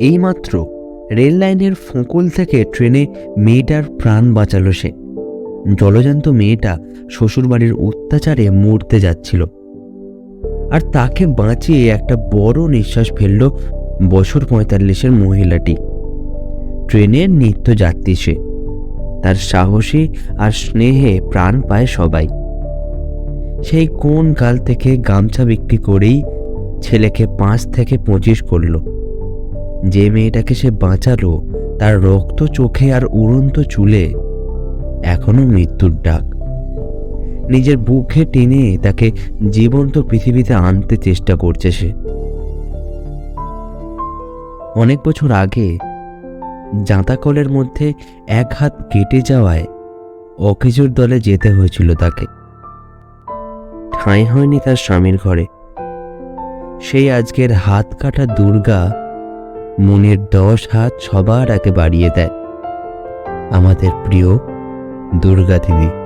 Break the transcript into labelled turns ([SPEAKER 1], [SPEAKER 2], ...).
[SPEAKER 1] এইমাত্র রেল লাইনের ফোঁকল থেকে ট্রেনে মেয়েটার প্রাণ বাঁচালো সে। জলজান্ত মেয়েটা শ্বশুরবাড়ির অত্যাচারে মরতে যাচ্ছিল। আর তাকে বাঁচিয়ে একটা বড় নিঃশ্বাস ফেলল বছর পঁয়তাল্লিশের মহিলাটি। ট্রেনের নিত্যযাত্রী সে। তার সাহসী আর স্নেহে প্রাণ পায় সবাই। সেই কোন কাল থেকে গামছা বিক্রি করেই ছেলেকে পাঁচ থেকে পঁচিশ করল। যে মেয়েটাকে সে বাঁচালো, তার রক্ত চোখে আর উড়ন্ত চুলে, এখনও মৃত্যুর ডাক। নিজের বুকে টেনে তাকে জীবন্ত পৃথিবীতে আনতে চেষ্টা করছে সে। অনেক বছর আগে, জাঁতাকলের মধ্যে এক হাত কেটে যাওয়ায় অকেজোর দলে যেতে হয়েছিল তাকে। ঠাঁই হয়নি তার স্বামীর ঘরে। সেই আজকের হাত কাটা দুর্গা মনের দশ হাত সবার আগে বাড়িয়ে দেয়। আমাদের প্রিয় দুর্গা দেবী